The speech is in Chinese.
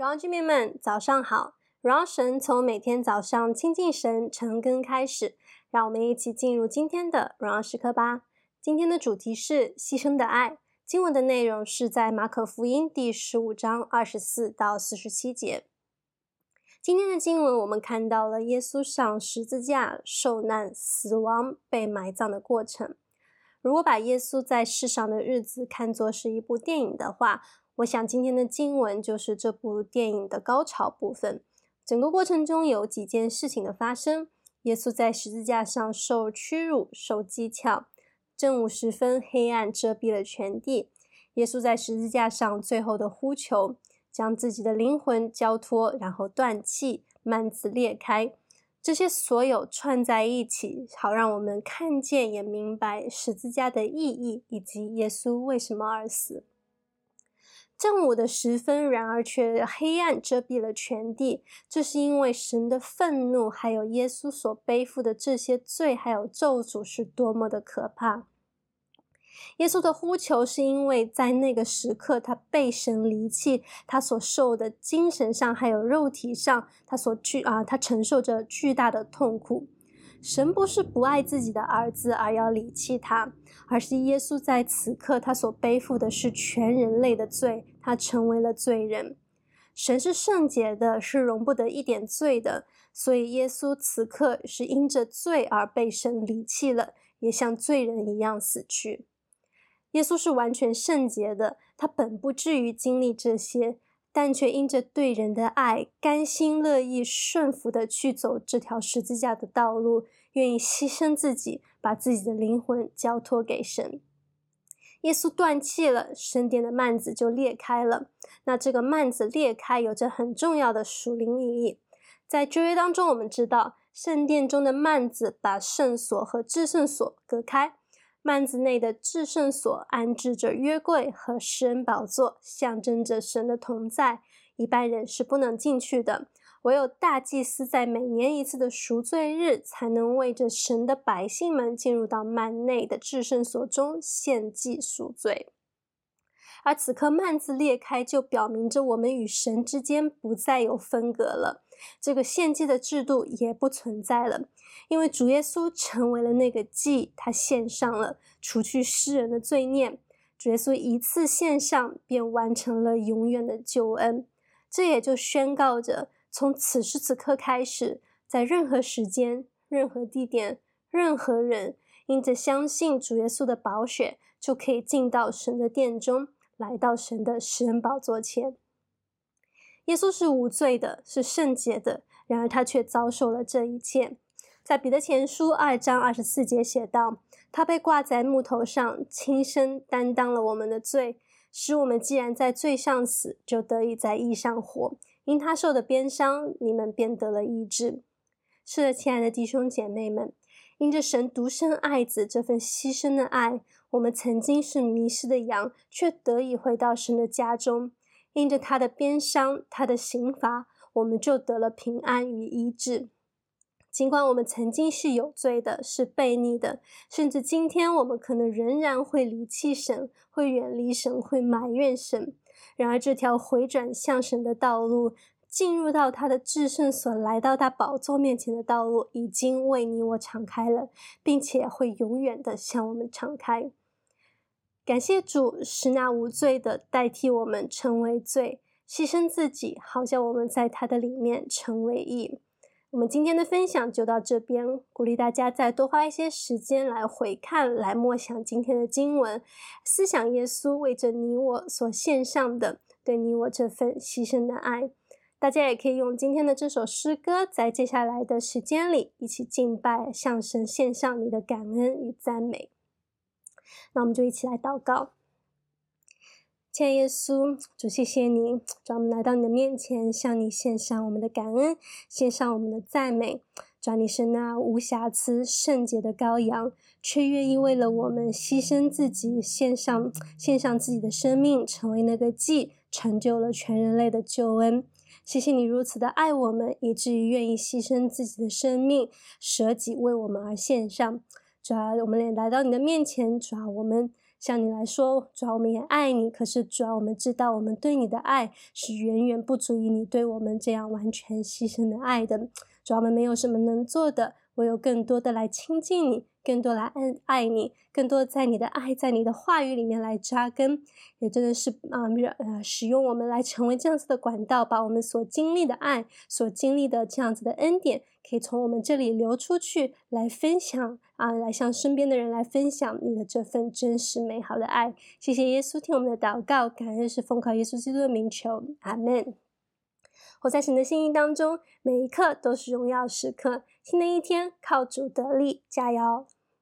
荣耀居民们，早上好！荣耀神从每天早上亲近神晨更开始，让我们一起进入今天的荣耀时刻吧。今天的主题是牺牲的爱。经文的内容是在马可福音第十五章二十四到四十七节。今天的经文，我们看到了耶稣上十字架受难、死亡、被埋葬的过程。如果把耶稣在世上的日子看作是一部电影的话，我想今天的经文就是这部电影的高潮部分。整个过程中有几件事情的发生：耶稣在十字架上受屈辱、受讥诮；正午时分，黑暗遮蔽了全地；耶稣在十字架上最后的呼求，将自己的灵魂交托，然后断气，幔子裂开。这些所有串在一起，好让我们看见也明白十字架的意义，以及耶稣为什么而死。正午的时分，然而却黑暗遮蔽了全地。这是因为神的愤怒，还有耶稣所背负的这些罪，还有咒诅是多么的可怕。耶稣的呼求是因为在那个时刻，他被神离弃，他所受的精神上还有肉体上，他所巨啊，他承受着巨大的痛苦。神不是不爱自己的儿子而要离弃他，而是耶稣在此刻他所背负的是全人类的罪，他成为了罪人。神是圣洁的，是容不得一点罪的，所以耶稣此刻是因着罪而被神离弃了，也像罪人一样死去。耶稣是完全圣洁的，他本不至于经历这些。但却因着对人的爱，甘心乐意顺服的去走这条十字架的道路，愿意牺牲自己，把自己的灵魂交托给神。耶稣断气了，圣殿的幔子就裂开了。那这个幔子裂开有着很重要的属灵意义。在旧约当中，我们知道圣殿中的幔子把圣所和至圣所隔开。幔子内的至圣所安置着约柜和施恩宝座，象征着神的同在。一般人是不能进去的，唯有大祭司在每年一次的赎罪日，才能为着神的百姓们进入到幔内的至圣所中献祭赎罪。而此刻幔子裂开，就表明着我们与神之间不再有分隔了。这个献祭的制度也不存在了，因为主耶稣成为了那个祭，他献上了，除去世人的罪孽。主耶稣一次献上，便完成了永远的救恩。这也就宣告着，从此时此刻开始，在任何时间、任何地点、任何人，因着相信主耶稣的宝血，就可以进到神的殿中，来到神的施恩宝座前。耶稣是无罪的，是圣洁的，然而他却遭受了这一切。在彼得前书二章二十四节写道：“他被挂在木头上，亲身担当了我们的罪，使我们既然在罪上死，就得以在义上活。因他受的鞭伤，你们便得了医治。”是的，亲爱的弟兄姐妹们，因着神独生爱子这份牺牲的爱，我们曾经是迷失的羊，却得以回到神的家中。因着他的鞭伤，他的刑罚，我们就得了平安与医治。尽管我们曾经是有罪的，是悖逆的，甚至今天我们可能仍然会离弃神，会远离神，会埋怨神。然而，这条回转向神的道路，进入到他的至圣所，来到他宝座面前的道路，已经为你我敞开了，并且会永远的向我们敞开。感谢主，是那无罪的代替我们成为罪，牺牲自己，好叫我们在他的里面成为义。我们今天的分享就到这边，鼓励大家再多花一些时间来回看、来默想今天的经文，思想耶稣为着你我所献上的，对你我这份牺牲的爱。大家也可以用今天的这首诗歌，在接下来的时间里一起敬拜，向神献上你的感恩与赞美。那我们就一起来祷告，亲爱耶稣，主谢谢你，主我们来到你的面前，向你献上我们的感恩，献上我们的赞美。主你是那无瑕疵、圣洁的羔羊，却愿意为了我们牺牲自己，献上献上自己的生命，成为那个祭，成就了全人类的救恩。谢谢你如此的爱我们，以至于愿意牺牲自己的生命，舍己为我们而献上。主要，我们也来到你的面前，主要，我们向你来说，主要我们也爱你，可是主要我们知道，我们对你的爱是远远不足以你对我们这样完全牺牲的爱的。主要我们没有什么能做的，唯有更多的来亲近你。更多来爱爱你，更多在你的爱，在你的话语里面来扎根，也真的是啊，呃，使用我们来成为这样子的管道，把我们所经历的爱，所经历的这样子的恩典，可以从我们这里流出去，来分享啊，来向身边的人来分享你的这份真实美好的爱。谢谢耶稣，听我们的祷告，感恩是奉靠耶稣基督的名求，阿门。活在神的心意当中，每一刻都是荣耀时刻。新的一天，靠主得力，加油！